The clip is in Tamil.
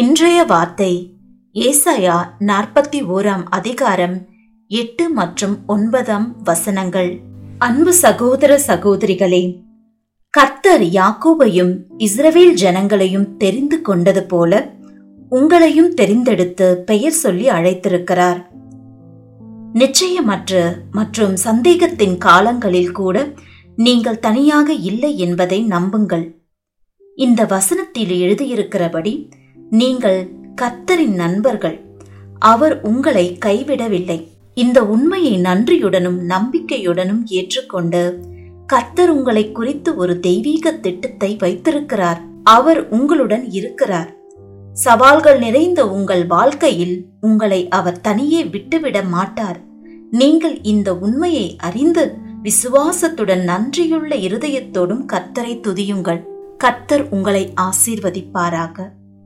இன்றைய வார்த்தை ஏசாயா நாற்பத்தி ஓராம் அதிகாரம் எட்டு மற்றும் ஒன்பதாம் வசனங்கள். அன்பு சகோதர சகோதரிகளே கர்த்தர் யாக்கோபையும் இஸ்ரவேல் ஜனங்களையும் தெரிந்து கொண்டது போல உங்களையும் தெரிந்தெடுத்து பெயர் சொல்லி அழைத்திருக்கிறார். நிச்சயமற்ற மற்றும் சந்தேகத்தின் காலங்களில் கூட நீங்கள் தனியாக இல்லை என்பதை நம்புங்கள். இந்த வசனத்தில் எழுதியிருக்கிறபடி நீங்கள் கர்த்தரின் நண்பர்கள். அவர் உங்களை கைவிடவில்லை. இந்த உண்மையை நன்றியுடனும் நம்பிக்கையுடனும் ஏற்றுக்கொண்டு கர்த்தர் உங்களை குறித்து ஒரு தெய்வீக திட்டத்தை வைத்திருக்கிறார். அவர் உங்களுடன் இருக்கிறார். சவால்கள் நிறைந்த உங்கள் வாழ்க்கையில் உங்களை அவர் தனியே விட்டுவிட மாட்டார். நீங்கள் இந்த உண்மையை அறிந்து விசுவாசத்துடன் நன்றியுள்ள இருதயத்தோடும் கர்த்தரை துதியுங்கள். கர்த்தர் உங்களை ஆசீர்வதிப்பாராக.